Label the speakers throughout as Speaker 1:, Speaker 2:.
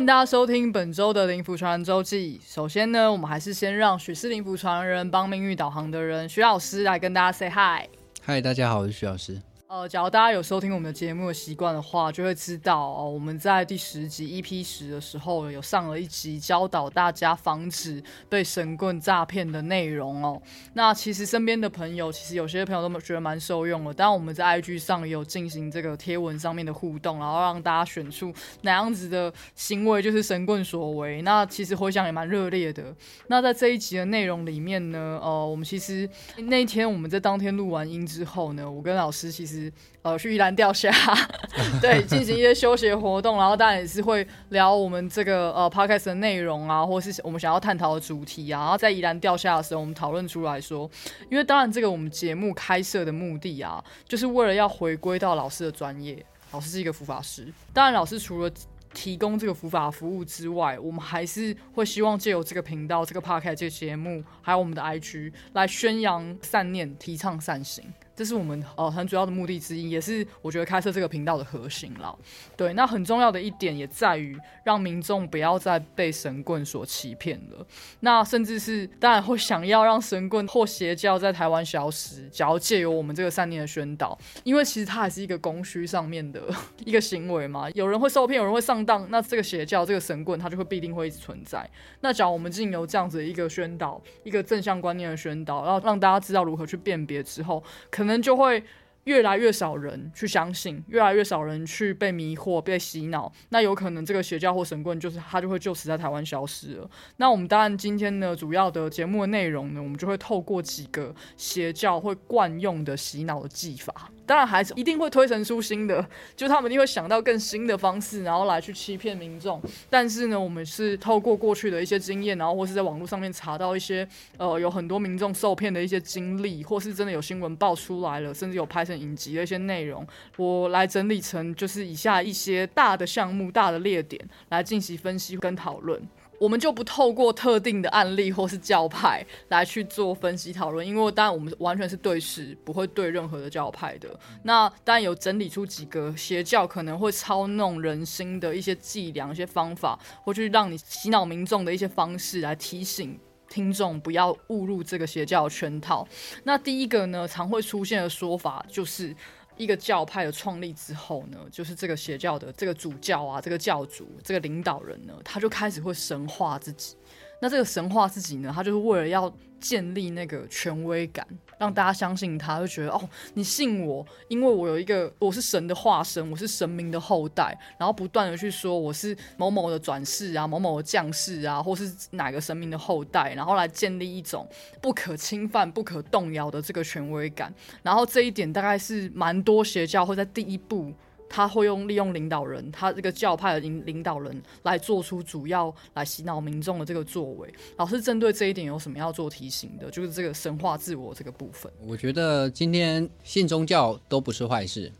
Speaker 1: 迎大家收听本周的灵符传人周记。首先呢，我们还是先让许氏灵符传人帮命运导航的人徐老师来跟大家 say hi。
Speaker 2: 嗨，大家好，我是徐老师。
Speaker 1: 呃，假如大家有收听我们的节目的习惯的话，就会知道哦，我们在第十集 EP 十的时候有上了一集教导大家防止被神棍诈骗的内容哦。那其实身边的朋友，其实有些朋友都觉得蛮受用的。但我们在 IG 上也有进行这个贴文上面的互动，然后让大家选出哪样子的行为就是神棍所为。那其实回响也蛮热烈的。那在这一集的内容里面呢，呃，我们其实那天我们在当天录完音之后呢，我跟老师其实。呃，去宜兰钓虾，对，进行一些休闲活动，然后当然也是会聊我们这个呃 podcast 的内容啊，或是我们想要探讨的主题啊。然后在宜兰钓虾的时候，我们讨论出来说，因为当然这个我们节目开设的目的啊，就是为了要回归到老师的专业，老师是一个佛法师。当然，老师除了提供这个佛法服务之外，我们还是会希望借由这个频道、这个 podcast 这个节目，还有我们的 IG 来宣扬善念，提倡善行。这是我们呃很主要的目的之一，也是我觉得开设这个频道的核心了。对，那很重要的一点也在于让民众不要再被神棍所欺骗了。那甚至是当然会想要让神棍或邪教在台湾消失，只要借由我们这个三年的宣导，因为其实它还是一个供需上面的 一个行为嘛。有人会受骗，有人会上当，那这个邪教、这个神棍，它就会必定会一直存在。那只要我们经由这样子的一个宣导，一个正向观念的宣导，然后让大家知道如何去辨别之后，可能。可能就会越来越少人去相信，越来越少人去被迷惑、被洗脑。那有可能这个邪教或神棍，就是他就会就此在台湾消失了。那我们当然今天呢，主要的节目的内容呢，我们就会透过几个邪教会惯用的洗脑的技法。当然还是一定会推陈出新的，就他们一定会想到更新的方式，然后来去欺骗民众。但是呢，我们是透过过去的一些经验，然后或是在网络上面查到一些呃有很多民众受骗的一些经历，或是真的有新闻爆出来了，甚至有拍成影集的一些内容，我来整理成就是以下一些大的项目、大的列点来进行分析跟讨论。我们就不透过特定的案例或是教派来去做分析讨论，因为当然我们完全是对事，不会对任何的教派的。那当然有整理出几个邪教可能会操弄人心的一些伎俩、一些方法，或去让你洗脑民众的一些方式，来提醒听众不要误入这个邪教圈套。那第一个呢，常会出现的说法就是。一个教派的创立之后呢，就是这个邪教的这个主教啊，这个教主，这个领导人呢，他就开始会神化自己。那这个神化自己呢，他就是为了要建立那个权威感，让大家相信他，就觉得哦，你信我，因为我有一个我是神的化身，我是神明的后代，然后不断的去说我是某某的转世啊，某某的将士啊，或是哪个神明的后代，然后来建立一种不可侵犯、不可动摇的这个权威感。然后这一点大概是蛮多邪教会在第一步。他会用利用领导人，他这个教派的领领导人来做出主要来洗脑民众的这个作为。老师针对这一点有什么要做提醒的？就是这个神话自我这个部分。
Speaker 2: 我觉得今天信宗教都不是坏事，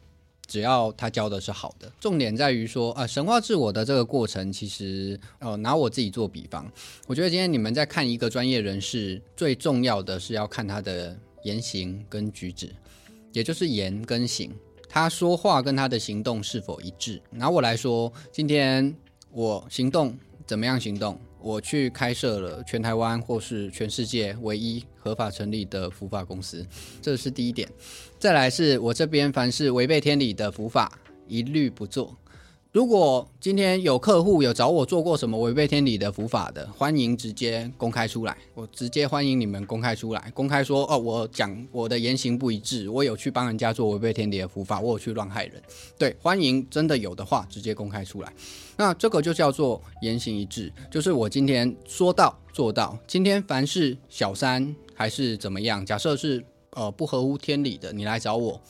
Speaker 2: 只要他教的是好的。重点在于说啊，神话自我的这个过程，其实呃，拿我自己做比方，我觉得今天你们在看一个专业人士，最重要的是要看他的言行跟举止，也就是言跟行。他说话跟他的行动是否一致？拿我来说，今天我行动怎么样？行动，我去开设了全台湾或是全世界唯一合法成立的福法公司，这是第一点。再来是我这边凡是违背天理的福法，一律不做。如果今天有客户有找我做过什么违背天理的伏法的，欢迎直接公开出来，我直接欢迎你们公开出来，公开说哦，我讲我的言行不一致，我有去帮人家做违背天理的伏法，我有去乱害人，对，欢迎真的有的话直接公开出来，那这个就叫做言行一致，就是我今天说到做到，今天凡是小三还是怎么样，假设是呃不合乎天理的，你来找我。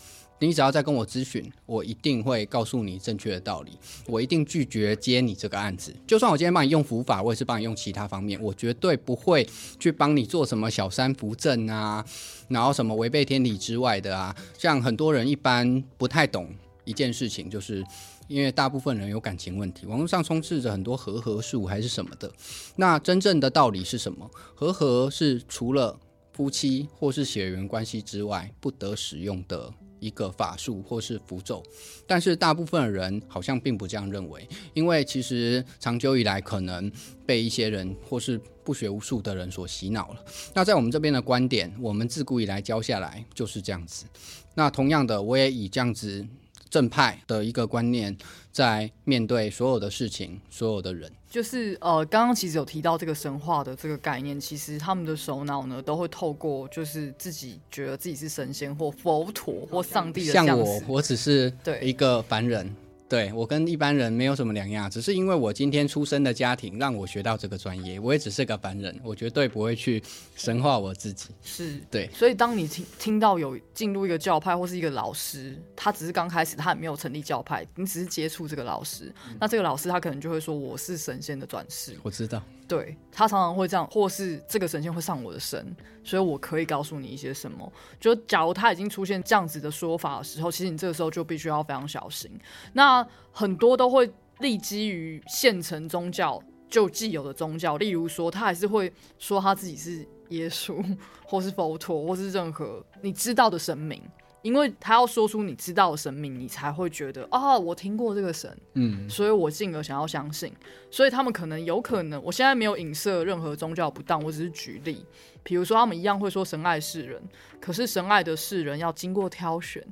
Speaker 2: 你只要再跟我咨询，我一定会告诉你正确的道理。我一定拒绝接你这个案子。就算我今天帮你用符法，我也是帮你用其他方面。我绝对不会去帮你做什么小三扶正啊，然后什么违背天理之外的啊。像很多人一般不太懂一件事情，就是因为大部分人有感情问题，网络上充斥着很多和合术还是什么的。那真正的道理是什么？和合是除了夫妻或是血缘关系之外不得使用的。一个法术或是符咒，但是大部分的人好像并不这样认为，因为其实长久以来可能被一些人或是不学无术的人所洗脑了。那在我们这边的观点，我们自古以来教下来就是这样子。那同样的，我也以这样子正派的一个观念，在面对所有的事情、所有的人。
Speaker 1: 就是呃，刚刚其实有提到这个神话的这个概念，其实他们的首脑呢，都会透过就是自己觉得自己是神仙或佛陀或上帝的
Speaker 2: 像我，我只是
Speaker 1: 对
Speaker 2: 一个凡人。对我跟一般人没有什么两样，只是因为我今天出生的家庭让我学到这个专业，我也只是个凡人，我绝对不会去神化我自己。
Speaker 1: 是
Speaker 2: 对，
Speaker 1: 所以当你听听到有进入一个教派或是一个老师，他只是刚开始，他还没有成立教派，你只是接触这个老师，那这个老师他可能就会说我是神仙的转世，
Speaker 2: 我知道。
Speaker 1: 对他常常会这样，或是这个神仙会上我的身，所以我可以告诉你一些什么。就假如他已经出现这样子的说法的时候，其实你这个时候就必须要非常小心。那很多都会立基于现成宗教就既有的宗教，例如说他还是会说他自己是耶稣，或是佛陀，或是任何你知道的神明。因为他要说出你知道的神明，你才会觉得啊，我听过这个神，
Speaker 2: 嗯，
Speaker 1: 所以我进而想要相信。所以他们可能有可能，我现在没有影射任何宗教不当，我只是举例。比如说，他们一样会说神爱世人，可是神爱的世人要经过挑选，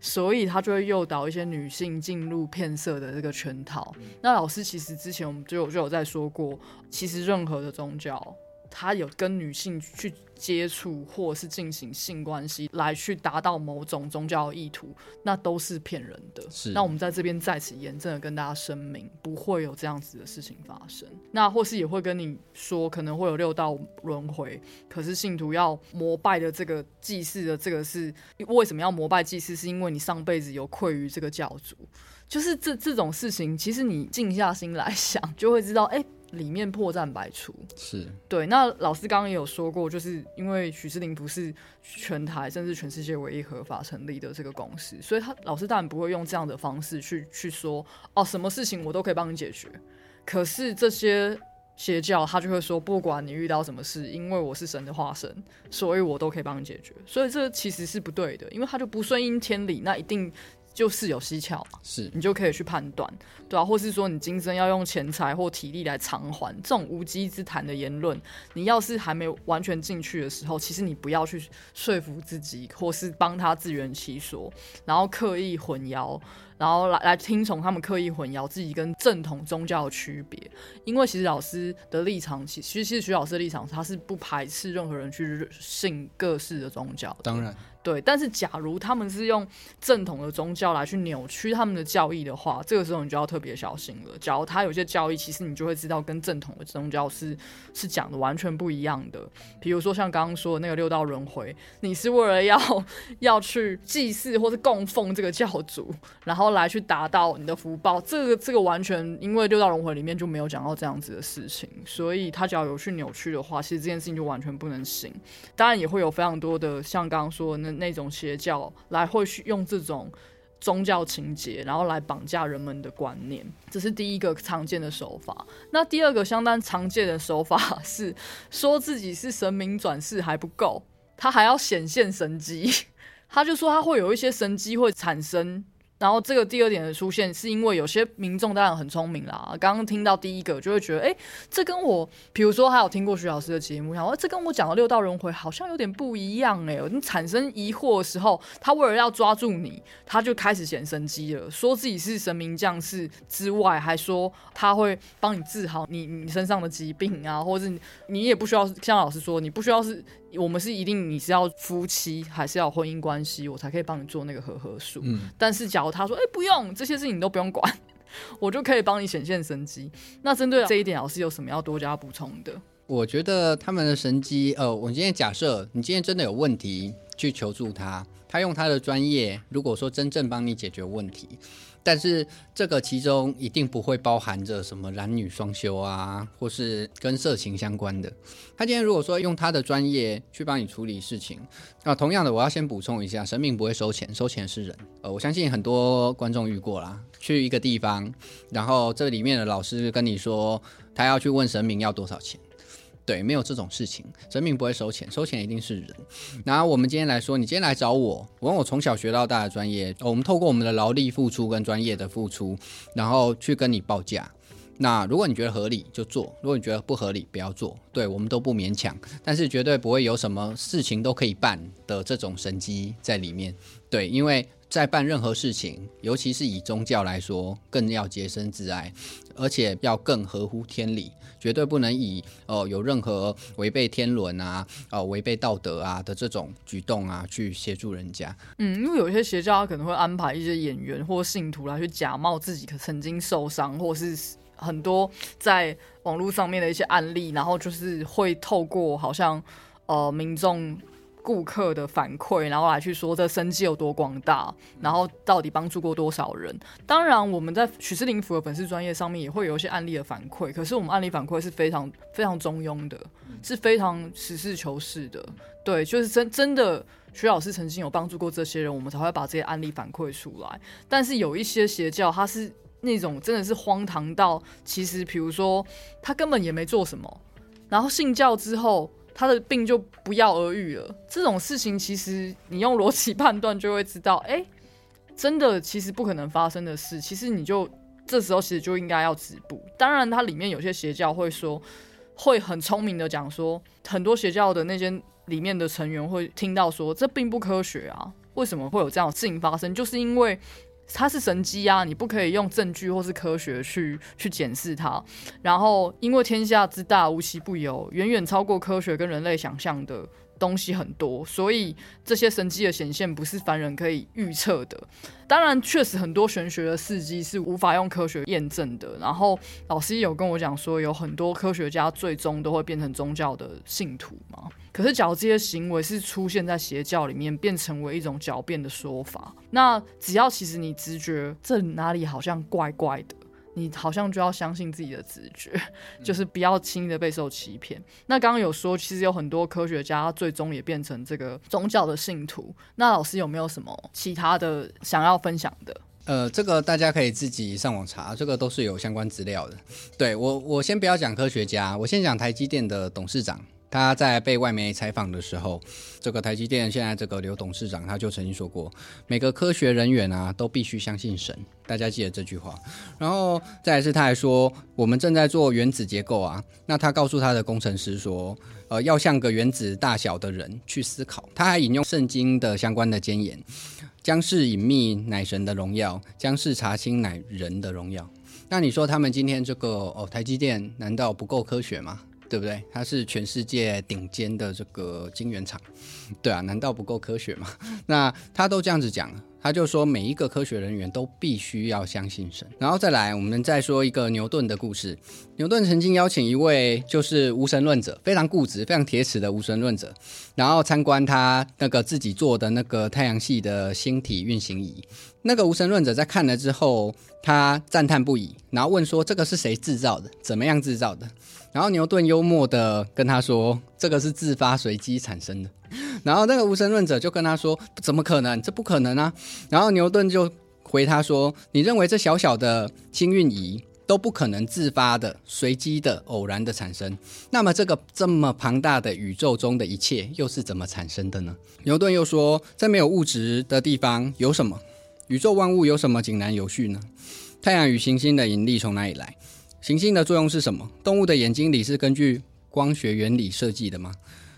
Speaker 1: 所以他就会诱导一些女性进入骗色的这个圈套。那老师其实之前我们就有就有在说过，其实任何的宗教，它有跟女性去。接触或是进行性关系来去达到某种宗教意图，那都是骗人的。
Speaker 2: 是，
Speaker 1: 那我们在这边在此严正的跟大家声明，不会有这样子的事情发生。那或是也会跟你说，可能会有六道轮回，可是信徒要膜拜的这个祭祀的这个是为什么要膜拜祭祀？是因为你上辈子有愧于这个教主。就是这这种事情，其实你静下心来想，就会知道，哎。里面破绽百出，
Speaker 2: 是
Speaker 1: 对。那老师刚刚也有说过，就是因为许志林不是全台甚至全世界唯一合法成立的这个公司，所以他老师当然不会用这样的方式去去说哦，什么事情我都可以帮你解决。可是这些邪教他就会说，不管你遇到什么事，因为我是神的化身，所以我都可以帮你解决。所以这其实是不对的，因为他就不顺应天理，那一定。就是有蹊跷嘛，
Speaker 2: 是
Speaker 1: 你就可以去判断，对啊，或是说你今生要用钱财或体力来偿还这种无稽之谈的言论，你要是还没有完全进去的时候，其实你不要去说服自己，或是帮他自圆其说，然后刻意混淆。然后来来听从他们刻意混淆自己跟正统宗教的区别，因为其实老师的立场，其其实其实徐老师的立场，他是不排斥任何人去信各式的宗教。
Speaker 2: 当然，
Speaker 1: 对。但是假如他们是用正统的宗教来去扭曲他们的教义的话，这个时候你就要特别小心了。假如他有些教义，其实你就会知道跟正统的宗教是是讲的完全不一样的。比如说像刚刚说的那个六道轮回，你是为了要要去祭祀或是供奉这个教主，然后。来去达到你的福报，这个这个完全因为六道轮回里面就没有讲到这样子的事情，所以他只要有去扭曲的话，其实这件事情就完全不能行。当然也会有非常多的像刚刚说的那那种邪教来会去用这种宗教情节，然后来绑架人们的观念，这是第一个常见的手法。那第二个相当常见的手法是说自己是神明转世还不够，他还要显现神迹，他就说他会有一些神迹会产生。然后这个第二点的出现，是因为有些民众当然很聪明啦。刚刚听到第一个，就会觉得，哎，这跟我，比如说还有听过徐老师的节目，然后这跟我讲的六道轮回好像有点不一样，哎，你产生疑惑的时候，他为了要抓住你，他就开始显神机了，说自己是神明降世之外，还说他会帮你治好你你身上的疾病啊，或者是你也不需要像老师说，你不需要是。我们是一定你是要夫妻还是要婚姻关系，我才可以帮你做那个和合术。
Speaker 2: 嗯，
Speaker 1: 但是假如他说，哎，不用这些事情你都不用管，我就可以帮你显现神机。那针对这一点，老师有什么要多加补充的？
Speaker 2: 我觉得他们的神机，呃，我今天假设你今天真的有问题去求助他，他用他的专业，如果说真正帮你解决问题。但是这个其中一定不会包含着什么男女双修啊，或是跟色情相关的。他今天如果说用他的专业去帮你处理事情，那同样的，我要先补充一下，神明不会收钱，收钱是人。呃，我相信很多观众遇过啦，去一个地方，然后这里面的老师跟你说，他要去问神明要多少钱。对，没有这种事情，神明不会收钱，收钱一定是人。然后我们今天来说，你今天来找我，我用我从小学到大的专业，我们透过我们的劳力付出跟专业的付出，然后去跟你报价。那如果你觉得合理就做，如果你觉得不合理不要做，对我们都不勉强，但是绝对不会有什么事情都可以办的这种神机在里面。对，因为在办任何事情，尤其是以宗教来说，更要洁身自爱，而且要更合乎天理。绝对不能以哦有任何违背天伦啊、哦违背道德啊的这种举动啊去协助人家。
Speaker 1: 嗯，因为有些邪教他可能会安排一些演员或信徒来去假冒自己曾经受伤，或是很多在网络上面的一些案例，然后就是会透过好像呃民众。顾客的反馈，然后来去说这生机有多广大，然后到底帮助过多少人？当然，我们在许世林府的粉丝专业上面也会有一些案例的反馈，可是我们案例反馈是非常非常中庸的，是非常实事求是的。对，就是真真的徐老师曾经有帮助过这些人，我们才会把这些案例反馈出来。但是有一些邪教，他是那种真的是荒唐到，其实比如说他根本也没做什么，然后信教之后。他的病就不药而愈了。这种事情其实你用逻辑判断就会知道，哎，真的其实不可能发生的事。其实你就这时候其实就应该要止步。当然，它里面有些邪教会说，会很聪明的讲说，很多邪教的那些里面的成员会听到说，这并不科学啊，为什么会有这样的事情发生？就是因为。它是神机啊，你不可以用证据或是科学去去检视它。然后，因为天下之大，无奇不有，远远超过科学跟人类想象的。东西很多，所以这些神迹的显现不是凡人可以预测的。当然，确实很多玄学的事迹是无法用科学验证的。然后老师有跟我讲说，有很多科学家最终都会变成宗教的信徒嘛。可是，假如这些行为是出现在邪教里面，变成为一种狡辩的说法，那只要其实你直觉这哪里好像怪怪的。你好像就要相信自己的直觉，就是不要轻易的被受欺骗。那刚刚有说，其实有很多科学家最终也变成这个宗教的信徒。那老师有没有什么其他的想要分享的？
Speaker 2: 呃，这个大家可以自己上网查，这个都是有相关资料的。对我，我先不要讲科学家，我先讲台积电的董事长。他在被外媒采访的时候，这个台积电现在这个刘董事长他就曾经说过，每个科学人员啊都必须相信神，大家记得这句话。然后再是他还说，我们正在做原子结构啊，那他告诉他的工程师说，呃，要像个原子大小的人去思考。他还引用圣经的相关的箴言，将是隐秘乃神的荣耀，将是查清乃人的荣耀。那你说他们今天这个哦，台积电难道不够科学吗？对不对？它是全世界顶尖的这个晶圆厂，对啊，难道不够科学吗？那他都这样子讲，他就说每一个科学人员都必须要相信神。然后再来，我们再说一个牛顿的故事。牛顿曾经邀请一位就是无神论者，非常固执、非常铁齿的无神论者，然后参观他那个自己做的那个太阳系的星体运行仪。那个无神论者在看了之后，他赞叹不已，然后问说：“这个是谁制造的？怎么样制造的？”然后牛顿幽默的跟他说：“这个是自发随机产生的。”然后那个无神论者就跟他说：“怎么可能？这不可能啊！”然后牛顿就回他说：“你认为这小小的星运仪都不可能自发的、随机的、偶然的产生？那么这个这么庞大的宇宙中的一切又是怎么产生的呢？”牛顿又说：“在没有物质的地方有什么？宇宙万物有什么井然有序呢？太阳与行星的引力从哪里来？”行星的作用是什么？动物的眼睛里是根据光学原理设计的吗？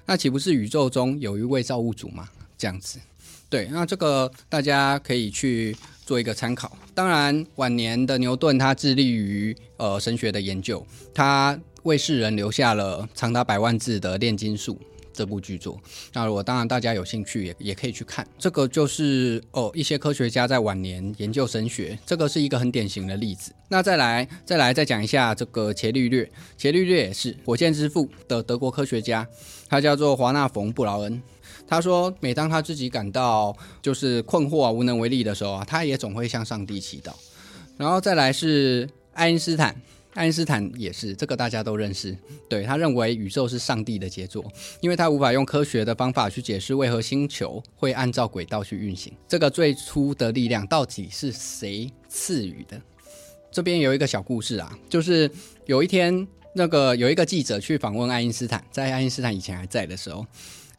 Speaker 2: 那岂不是宇宙中有一位造物主吗？这样子，对，那这个大家可以去做一个参考。当然，晚年的牛顿他致力于呃神学的研究，他为世人留下了长达百万字的炼金术。这部剧作，那如果当然大家有兴趣也也可以去看。这个就是哦，一些科学家在晚年研究神学，这个是一个很典型的例子。那再来再来再讲一下这个伽利略，伽利略也是火箭之父的德国科学家，他叫做华纳冯布劳恩。他说，每当他自己感到就是困惑啊、无能为力的时候啊，他也总会向上帝祈祷。然后再来是爱因斯坦。爱因斯坦也是，这个大家都认识。对他认为宇宙是上帝的杰作，因为他无法用科学的方法去解释为何星球会按照轨道去运行。这个最初的力量到底是谁赐予的？这边有一个小故事啊，就是有一天那个有一个记者去访问爱因斯坦，在爱因斯坦以前还在的时候，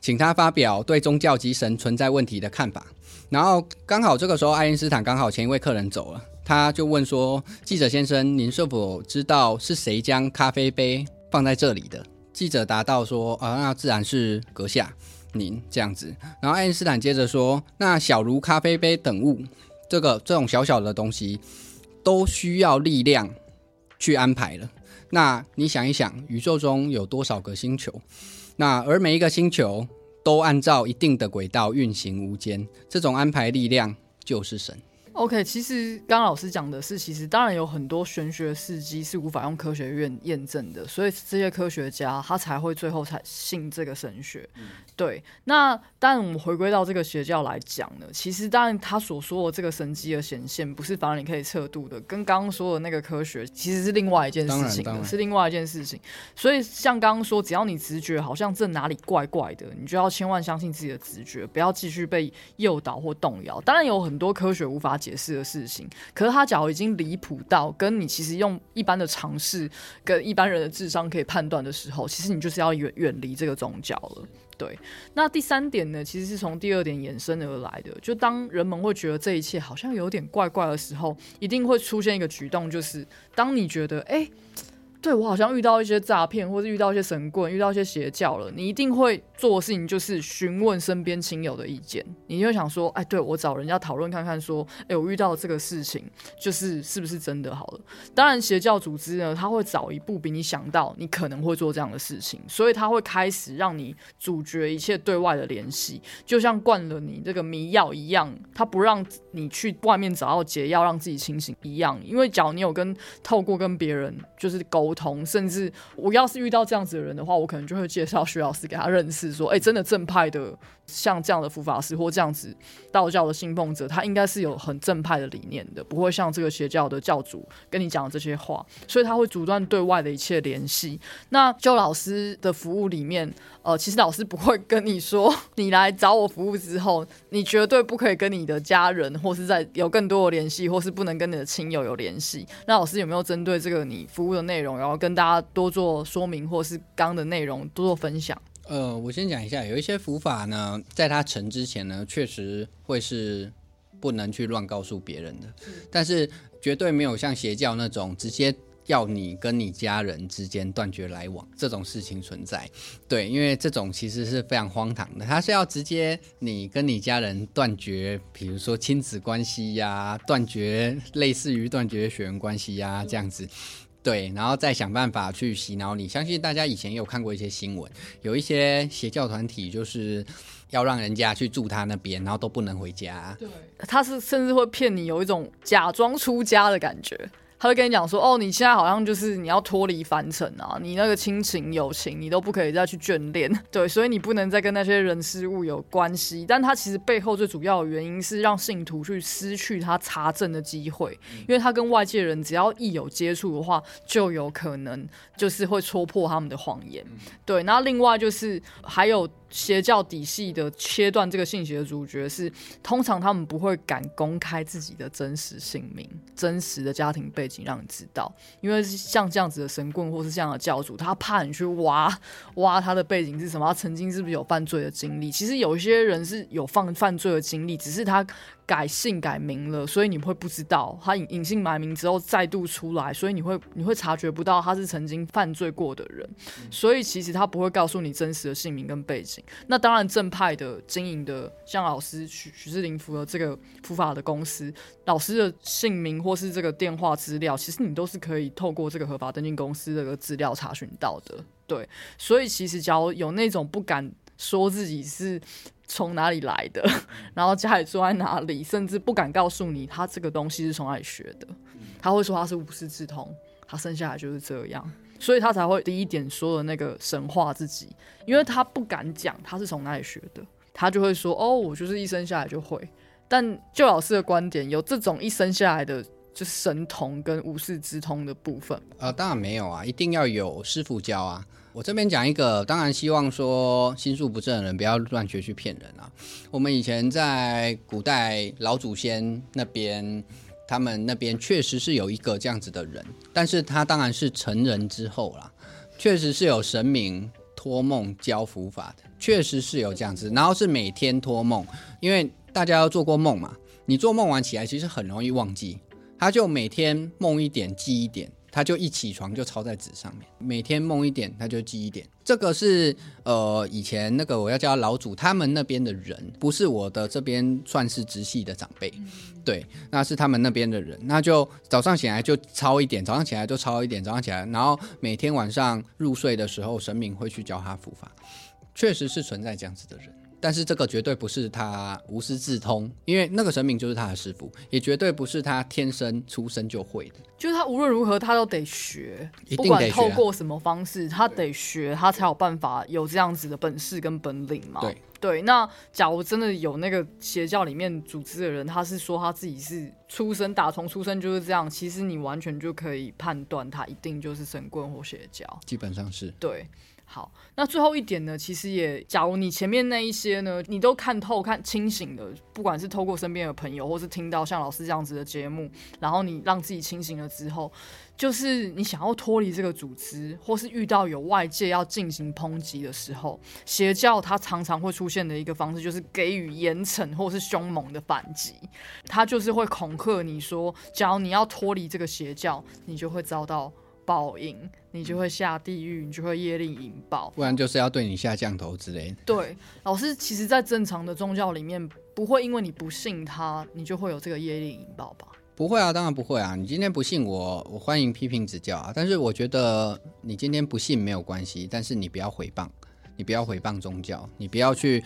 Speaker 2: 请他发表对宗教及神存在问题的看法。然后刚好这个时候，爱因斯坦刚好前一位客人走了，他就问说：“记者先生，您是否知道是谁将咖啡杯放在这里的？”记者答道说：“啊，那自然是阁下您这样子。”然后爱因斯坦接着说：“那小如咖啡杯等物，这个这种小小的东西，都需要力量去安排了。那你想一想，宇宙中有多少个星球？那而每一个星球都按照一定的轨道运行无间，这种安排力量就是神。”
Speaker 1: OK，其实刚刚老师讲的是，其实当然有很多玄学事迹是无法用科学验验证的，所以这些科学家他才会最后才信这个神学。对，那当然我们回归到这个邪教来讲呢，其实当然他所说的这个神迹的显现，不是反正你可以测度的，跟刚刚说的那个科学其实是另外一件事情，是另外一件事情。所以像刚刚说，只要你直觉好像这哪里怪怪的，你就要千万相信自己的直觉，不要继续被诱导或动摇。当然有很多科学无法解释的事情，可是他假如已经离谱到跟你其实用一般的常识跟一般人的智商可以判断的时候，其实你就是要远远离这个宗教了。对，那第三点呢，其实是从第二点衍生而来的。就当人们会觉得这一切好像有点怪怪的时候，一定会出现一个举动，就是当你觉得哎。对我好像遇到一些诈骗，或者遇到一些神棍，遇到一些邪教了。你一定会做的事情就是询问身边亲友的意见。你就想说，哎，对我找人家讨论看看，说，哎，我遇到这个事情，就是是不是真的好了。当然，邪教组织呢，他会早一步比你想到你可能会做这样的事情，所以他会开始让你阻绝一切对外的联系，就像灌了你这个迷药一样，他不让你去外面找到解药让自己清醒一样。因为假如你有跟透过跟别人就是沟。通，甚至我要是遇到这样子的人的话，我可能就会介绍徐老师给他认识，说，哎，真的正派的，像这样的佛法师或这样子道教的信奉者，他应该是有很正派的理念的，不会像这个邪教的教主跟你讲这些话，所以他会阻断对外的一切联系。那就老师的服务里面，呃，其实老师不会跟你说，你来找我服务之后，你绝对不可以跟你的家人或是在有更多的联系，或是不能跟你的亲友有联系。那老师有没有针对这个你服务的内容？然后跟大家多做说明，或是刚的内容多做分享。
Speaker 2: 呃，我先讲一下，有一些伏法呢，在它成之前呢，确实会是不能去乱告诉别人的，但是绝对没有像邪教那种直接要你跟你家人之间断绝来往这种事情存在。对，因为这种其实是非常荒唐的，他是要直接你跟你家人断绝，比如说亲子关系呀，断绝类似于断绝血缘关系呀这样子。对，然后再想办法去洗脑你。相信大家以前也有看过一些新闻，有一些邪教团体就是要让人家去住他那边，然后都不能回家。
Speaker 1: 对，他是甚至会骗你有一种假装出家的感觉。他会跟你讲说，哦，你现在好像就是你要脱离凡尘啊，你那个亲情友情你都不可以再去眷恋，对，所以你不能再跟那些人事物有关系。但他其实背后最主要的原因是让信徒去失去他查证的机会，因为他跟外界人只要一有接触的话，就有可能就是会戳破他们的谎言。对，然后另外就是还有。邪教底细的切断这个信息的主角是，通常他们不会敢公开自己的真实姓名、真实的家庭背景让你知道，因为像这样子的神棍或是这样的教主，他怕你去挖挖他的背景是什么，他曾经是不是有犯罪的经历？其实有一些人是有犯犯罪的经历，只是他。改姓改名了，所以你会不知道他隐隐姓埋名之后再度出来，所以你会你会察觉不到他是曾经犯罪过的人，所以其实他不会告诉你真实的姓名跟背景。那当然正派的经营的，像老师许许志林符的这个普法的公司，老师的姓名或是这个电话资料，其实你都是可以透过这个合法登记公司这个资料查询到的。对，所以其实假如有那种不敢说自己是。从哪里来的？然后家里住在哪里？甚至不敢告诉你他这个东西是从哪里学的。他会说他是无师自通，他生下来就是这样，所以他才会第一点说的那个神话自己，因为他不敢讲他是从哪里学的，他就会说哦，我就是一生下来就会。但就老师的观点，有这种一生下来的就神童跟无师之通的部分？
Speaker 2: 呃，当然没有啊，一定要有师傅教啊。我这边讲一个，当然希望说心术不正的人不要乱学去骗人啊。我们以前在古代老祖先那边，他们那边确实是有一个这样子的人，但是他当然是成人之后啦，确实是有神明托梦教符法的，确实是有这样子，然后是每天托梦，因为大家要做过梦嘛，你做梦完起来其实很容易忘记，他就每天梦一点记一点。他就一起床就抄在纸上面，每天梦一点，他就记一点。这个是呃以前那个我要叫老祖他们那边的人，不是我的这边算是直系的长辈，对，那是他们那边的人，那就早上起来就抄一点，早上起来就抄一点，早上起来，然后每天晚上入睡的时候，神明会去教他伏法，确实是存在这样子的人。但是这个绝对不是他无师自通，因为那个神明就是他的师傅，也绝对不是他天生出生就会的。
Speaker 1: 就是他无论如何他都得学，
Speaker 2: 一
Speaker 1: 不管
Speaker 2: 定得学啊
Speaker 1: 透过什么方式，他得学，他才有办法有这样子的本事跟本领嘛。
Speaker 2: 对
Speaker 1: 对，那假如真的有那个邪教里面组织的人，他是说他自己是出生打从出生就是这样，其实你完全就可以判断他一定就是神棍或邪教。
Speaker 2: 基本上是
Speaker 1: 对，好，那最后一点呢，其实也，假如你前面那一些呢，你都看透、看清醒的，不管是透过身边的朋友，或是听到像老师这样子的节目，然后你让自己清醒了之后，就是你想要脱离这个组织，或是遇到有外界要进行抨击的时候，邪教它常常会出现的一个方式，就是给予严惩或是凶猛的反击，它就是会恐吓你说，假如你要脱离这个邪教，你就会遭到报应，你就会下地狱，你就会业力引爆。
Speaker 2: 不然就是要对你下降头之类的。
Speaker 1: 对，老师，其实，在正常的宗教里面，不会因为你不信他，你就会有这个业力引爆吧？
Speaker 2: 不会啊，当然不会啊！你今天不信我，我欢迎批评指教啊。但是我觉得你今天不信没有关系，但是你不要毁谤，你不要毁谤宗教，你不要去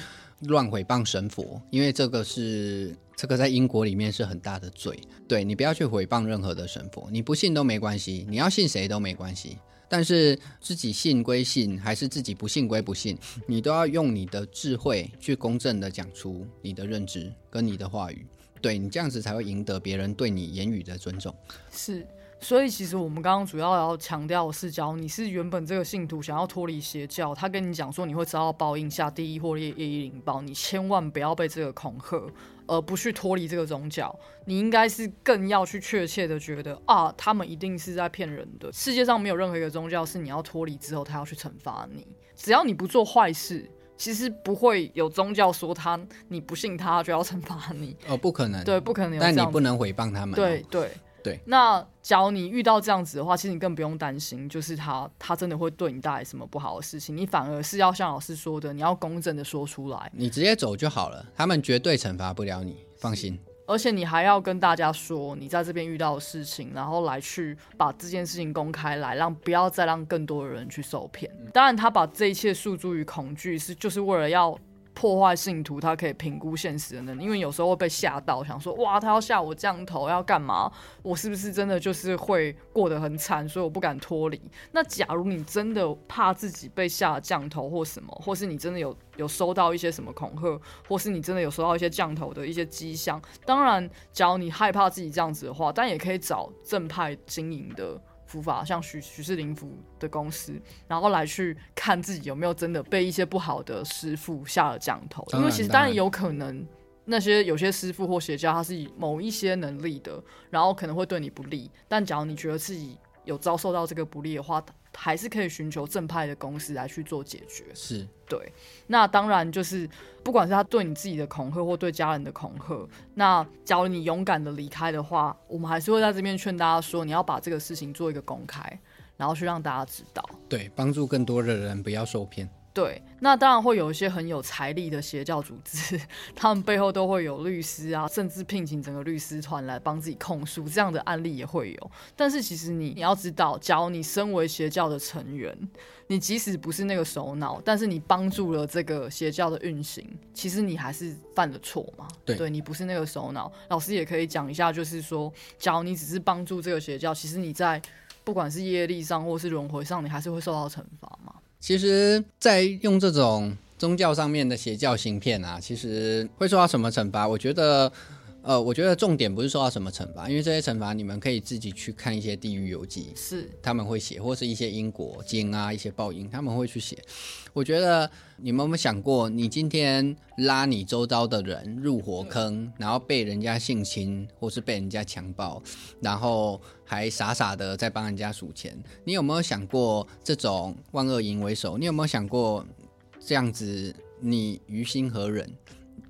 Speaker 2: 乱毁谤神佛，因为这个是这个在英国里面是很大的罪。对你不要去诽谤任何的神佛，你不信都没关系，你要信谁都没关系。但是自己信归信，还是自己不信归不信，你都要用你的智慧去公正的讲出你的认知跟你的话语。对你这样子才会赢得别人对你言语的尊重。
Speaker 1: 是，所以其实我们刚刚主要要强调的是，假如你是原本这个信徒想要脱离邪教，他跟你讲说你会遭到报应，下地狱或业业力引爆，你千万不要被这个恐吓，而不去脱离这个宗教。你应该是更要去确切的觉得啊，他们一定是在骗人的。世界上没有任何一个宗教是你要脱离之后他要去惩罚你，只要你不做坏事。其实不会有宗教说他你不信他就要惩罚你，
Speaker 2: 哦，不可能。
Speaker 1: 对，不可能
Speaker 2: 但。你不能诽谤他们、哦。
Speaker 1: 对对
Speaker 2: 对。
Speaker 1: 那假如你遇到这样子的话，其实你更不用担心，就是他他真的会对你带来什么不好的事情，你反而是要像老师说的，你要公正的说出来，
Speaker 2: 你直接走就好了，他们绝对惩罚不了你，放心。
Speaker 1: 而且你还要跟大家说你在这边遇到的事情，然后来去把这件事情公开来，让不要再让更多的人去受骗。当然，他把这一切诉诸于恐惧，是就是为了要。破坏信徒，他可以评估现实的能力，因为有时候会被吓到，想说哇，他要吓我降头，要干嘛？我是不是真的就是会过得很惨，所以我不敢脱离？那假如你真的怕自己被下降头或什么，或是你真的有有收到一些什么恐吓，或是你真的有收到一些降头的一些迹象，当然，假如你害怕自己这样子的话，但也可以找正派经营的。符法像许许氏灵符的公司，然后来去看自己有没有真的被一些不好的师傅下了降头，因为其实
Speaker 2: 当然
Speaker 1: 当然。有可能那些有些师傅或邪教他是以某一些能力的，然后可能会对你不利，但假如你觉得自己有遭受到这个不利的话，还是可以寻求正派的公司来去做解决。
Speaker 2: 是
Speaker 1: 对，那当然就是不管是他对你自己的恐吓或对家人的恐吓，那假如你勇敢的离开的话，我们还是会在这边劝大家说，你要把这个事情做一个公开，然后去让大家知道。
Speaker 2: 对，帮助更多的人不要受骗。
Speaker 1: 对，那当然会有一些很有财力的邪教组织，他们背后都会有律师啊，甚至聘请整个律师团来帮自己控诉，这样的案例也会有。但是其实你你要知道，假如你身为邪教的成员，你即使不是那个首脑，但是你帮助了这个邪教的运行，其实你还是犯了错嘛。
Speaker 2: 对
Speaker 1: 你不是那个首脑，老师也可以讲一下，就是说，假如你只是帮助这个邪教，其实你在不管是业力上或是轮回上，你还是会受到惩罚嘛。
Speaker 2: 其实，在用这种宗教上面的邪教行骗啊，其实会受到什么惩罚？我觉得，呃，我觉得重点不是受到什么惩罚，因为这些惩罚你们可以自己去看一些地狱游记，
Speaker 1: 是
Speaker 2: 他们会写，或是一些因果经啊，一些报应，他们会去写。我觉得你们有没有想过，你今天拉你周遭的人入火坑，然后被人家性侵，或是被人家强暴，然后还傻傻的在帮人家数钱，你有没有想过这种万恶淫为首？你有没有想过这样子，你于心何忍？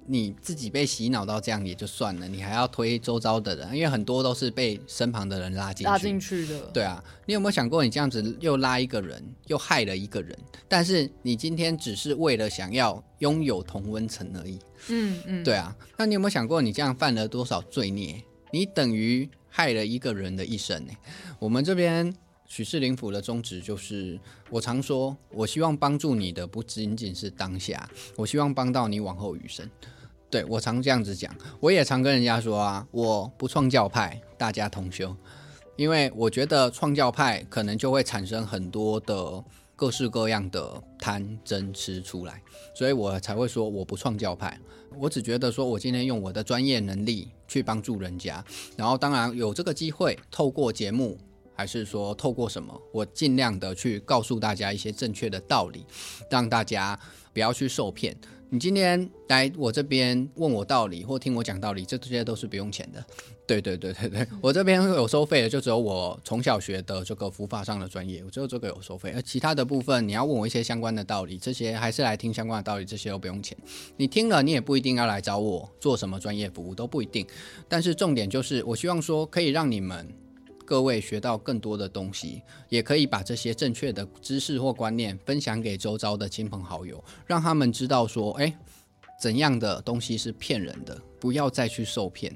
Speaker 2: 你自己被洗脑到这样也就算了，你还要推周遭的人，因为很多都是被身旁的人拉进去。
Speaker 1: 拉进去的。
Speaker 2: 对啊，你有没有想过，你这样子又拉一个人，又害了一个人？但是你今天只是为了想要拥有同温层而已。
Speaker 1: 嗯嗯，
Speaker 2: 对啊，那你有没有想过，你这样犯了多少罪孽？你等于害了一个人的一生呢？我们这边许氏灵府的宗旨就是，我常说，我希望帮助你的不仅仅是当下，我希望帮到你往后余生。对我常这样子讲，我也常跟人家说啊，我不创教派，大家同修，因为我觉得创教派可能就会产生很多的各式各样的贪嗔痴出来，所以我才会说我不创教派。我只觉得说我今天用我的专业能力去帮助人家，然后当然有这个机会，透过节目。还是说透过什么，我尽量的去告诉大家一些正确的道理，让大家不要去受骗。你今天来我这边问我道理或听我讲道理，这些都是不用钱的。对对对对对，我这边有收费的，就只有我从小学的这个佛法上的专业，我只有这个有收费，而其他的部分你要问我一些相关的道理，这些还是来听相关的道理，这些都不用钱。你听了，你也不一定要来找我做什么专业服务，都不一定。但是重点就是，我希望说可以让你们。各位学到更多的东西，也可以把这些正确的知识或观念分享给周遭的亲朋好友，让他们知道说，哎，怎样的东西是骗人的，不要再去受骗，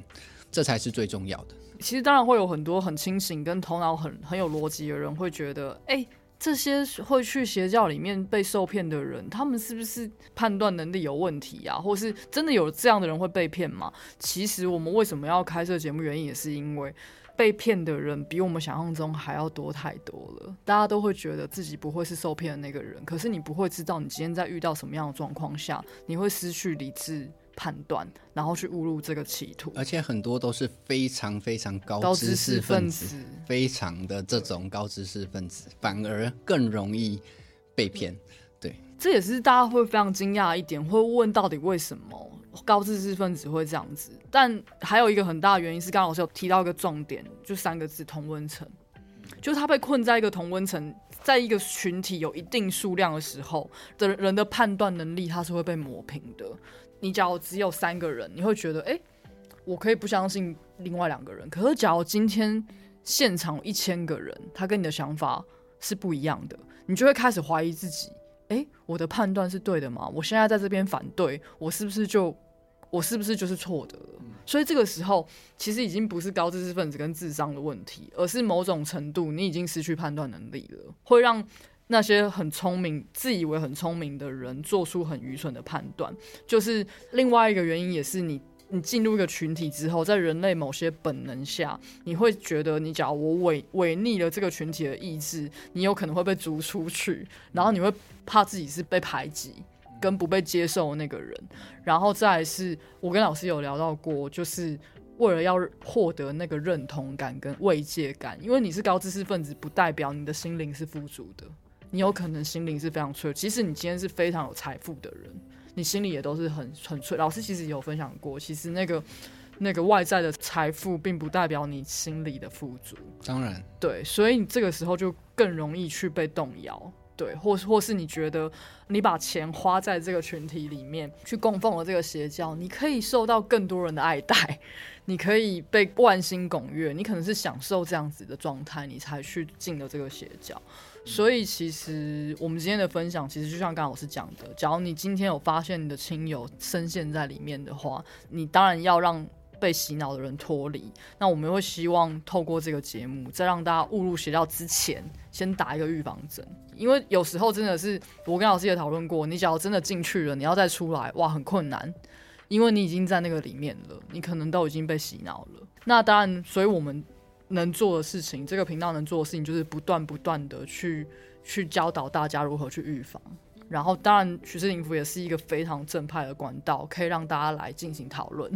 Speaker 2: 这才是最重要的。
Speaker 1: 其实当然会有很多很清醒跟头脑很很有逻辑的人会觉得，哎，这些会去邪教里面被受骗的人，他们是不是判断能力有问题啊？或是真的有这样的人会被骗吗？其实我们为什么要开设节目，原因也是因为。被骗的人比我们想象中还要多太多了，大家都会觉得自己不会是受骗的那个人，可是你不会知道你今天在遇到什么样的状况下，你会失去理智判断，然后去误入这个歧途。
Speaker 2: 而且很多都是非常非常高
Speaker 1: 高知
Speaker 2: 知识
Speaker 1: 识分
Speaker 2: 分子，非常的这种高知识分子，反而更容易被骗。
Speaker 1: 对这也是大家会非常惊讶的一点，会问到底为什么高知识分子会这样子？但还有一个很大的原因是，刚刚老师有提到一个重点，就三个字：同温层。就是他被困在一个同温层，在一个群体有一定数量的时候的人的判断能力，它是会被磨平的。你假如只有三个人，你会觉得，哎、我可以不相信另外两个人。可是，假如今天现场一千个人，他跟你的想法是不一样的，你就会开始怀疑自己。诶，我的判断是对的吗？我现在在这边反对，我是不是就我是不是就是错的了？所以这个时候，其实已经不是高知识分子跟智商的问题，而是某种程度你已经失去判断能力了，会让那些很聪明、自以为很聪明的人做出很愚蠢的判断。就是另外一个原因，也是你你进入一个群体之后，在人类某些本能下，你会觉得你假如我违违逆了这个群体的意志，你有可能会被逐出去，然后你会怕自己是被排挤。跟不被接受那个人，然后再是我跟老师有聊到过，就是为了要获得那个认同感跟慰藉感，因为你是高知识分子，不代表你的心灵是富足的，你有可能心灵是非常脆弱。即使你今天是非常有财富的人，你心里也都是很很脆。老师其实有分享过，其实那个那个外在的财富，并不代表你心里的富足。
Speaker 2: 当然，
Speaker 1: 对，所以你这个时候就更容易去被动摇，对，或或是你觉得你把钱花在这个群体里面去供奉了这个邪教，你可以受到更多人的爱戴，你可以被万星拱月，你可能是享受这样子的状态，你才去进了这个邪教。所以其实我们今天的分享，其实就像刚刚老师讲的，假如你今天有发现你的亲友深陷在里面的话，你当然要让被洗脑的人脱离。那我们会希望透过这个节目，在让大家误入邪教之前，先打一个预防针。因为有时候真的是，我跟老师也讨论过，你只要真的进去了，你要再出来，哇，很困难，因为你已经在那个里面了，你可能都已经被洗脑了。那当然，所以我们能做的事情，这个频道能做的事情，就是不断不断的去去教导大家如何去预防。然后，当然，徐世灵福也是一个非常正派的管道，可以让大家来进行讨论。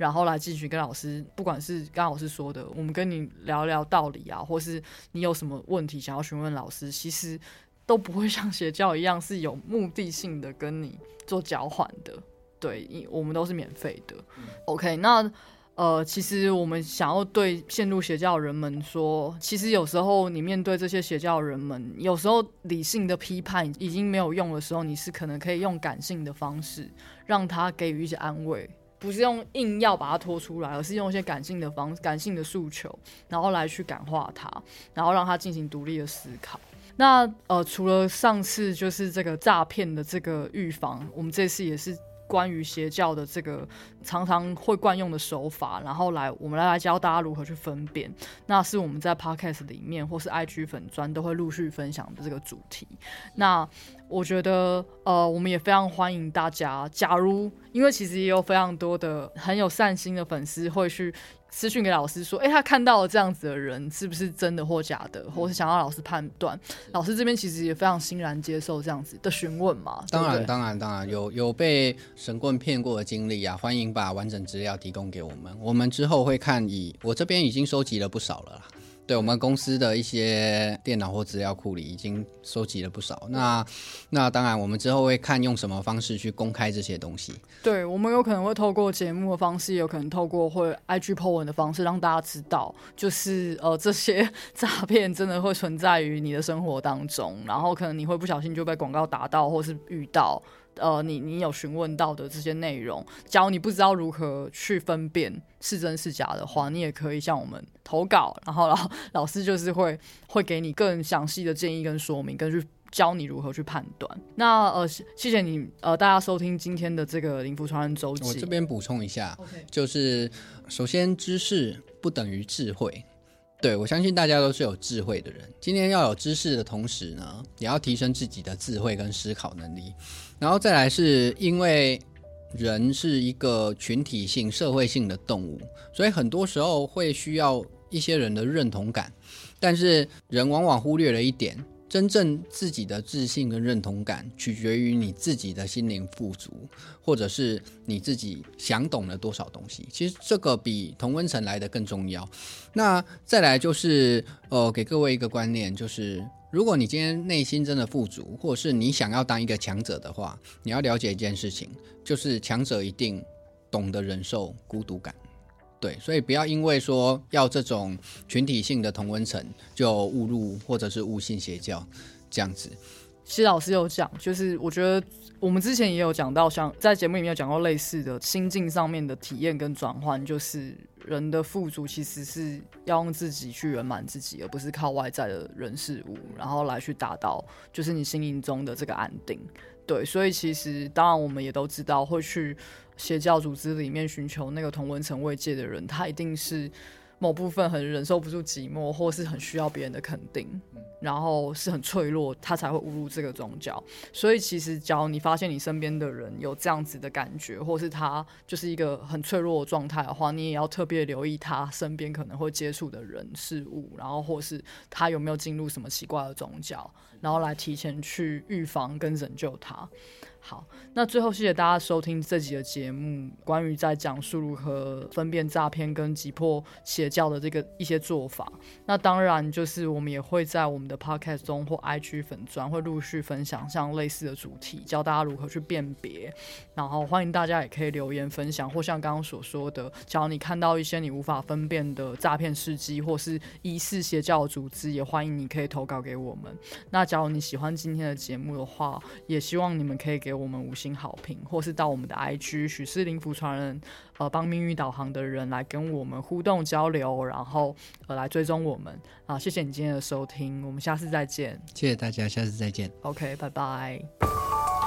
Speaker 1: 然后来继续跟老师，不管是刚老师说的，我们跟你聊聊道理啊，或是你有什么问题想要询问老师，其实都不会像邪教一样是有目的性的跟你做交换的。对，因我们都是免费的。OK，那。呃，其实我们想要对陷入邪教的人们说，其实有时候你面对这些邪教人们，有时候理性的批判已经没有用的时候，你是可能可以用感性的方式让他给予一些安慰，不是用硬要把它拖出来，而是用一些感性的方、感性的诉求，然后来去感化他，然后让他进行独立的思考。那呃，除了上次就是这个诈骗的这个预防，我们这次也是。关于邪教的这个常常会惯用的手法，然后来我们来来教大家如何去分辨，那是我们在 podcast 里面或是 IG 粉专都会陆续分享的这个主题。那我觉得，呃，我们也非常欢迎大家，假如因为其实也有非常多的很有善心的粉丝会去。私讯给老师说：“哎，他看到了这样子的人，是不是真的或假的，或是想要老师判断？老师这边其实也非常欣然接受这样子的询问嘛。
Speaker 2: 当然，当然，当然有有被神棍骗过的经历啊，欢迎把完整资料提供给我们，我们之后会看。以我这边已经收集了不少了。”对我们公司的一些电脑或资料库里已经收集了不少。那那当然，我们之后会看用什么方式去公开这些东西。
Speaker 1: 对我们有可能会透过节目的方式，有可能透过会 IG po 文的方式，让大家知道，就是呃这些 诈骗真的会存在于你的生活当中，然后可能你会不小心就被广告打到，或是遇到。呃，你你有询问到的这些内容，假如你不知道如何去分辨是真是假的话，你也可以向我们投稿，然后老老师就是会会给你更详细的建议跟说明，跟去教你如何去判断。那呃，谢谢你呃，大家收听今天的这个灵符传人周记。
Speaker 2: 我这边补充一下，就是首先知识不等于智慧。对，我相信大家都是有智慧的人。今天要有知识的同时呢，也要提升自己的智慧跟思考能力。然后再来是因为人是一个群体性、社会性的动物，所以很多时候会需要一些人的认同感。但是人往往忽略了一点。真正自己的自信跟认同感，取决于你自己的心灵富足，或者是你自己想懂了多少东西。其实这个比同温层来的更重要。那再来就是，呃，给各位一个观念，就是如果你今天内心真的富足，或者是你想要当一个强者的话，你要了解一件事情，就是强者一定懂得忍受孤独感。对，所以不要因为说要这种群体性的同温层就误入或者是误信邪教这样子。
Speaker 1: 其实老师有讲，就是我觉得我们之前也有讲到，像在节目里面有讲过类似的心境上面的体验跟转换，就是人的富足其实是要用自己去圆满自己，而不是靠外在的人事物，然后来去达到就是你心灵中的这个安定。对，所以其实当然我们也都知道会去。邪教组织里面寻求那个同温层慰藉的人，他一定是某部分很忍受不住寂寞，或是很需要别人的肯定，然后是很脆弱，他才会误入这个宗教。所以其实，只要你发现你身边的人有这样子的感觉，或是他就是一个很脆弱的状态的话，你也要特别留意他身边可能会接触的人事物，然后或是他有没有进入什么奇怪的宗教，然后来提前去预防跟拯救他。好，那最后谢谢大家收听这集的节目，关于在讲述如何分辨诈骗跟击破邪教的这个一些做法。那当然就是我们也会在我们的 podcast 中或 IG 粉专会陆续分享像类似的主题，教大家如何去辨别。然后欢迎大家也可以留言分享，或像刚刚所说的，假如你看到一些你无法分辨的诈骗事迹或是疑似邪教组织，也欢迎你可以投稿给我们。那假如你喜欢今天的节目的话，也希望你们可以给。给我们五星好评，或是到我们的 IG 许氏灵符传人，呃，帮命运导航的人来跟我们互动交流，然后呃来追踪我们啊！谢谢你今天的收听，我们下次再见。
Speaker 2: 谢谢大家，下次再见。
Speaker 1: OK，拜拜。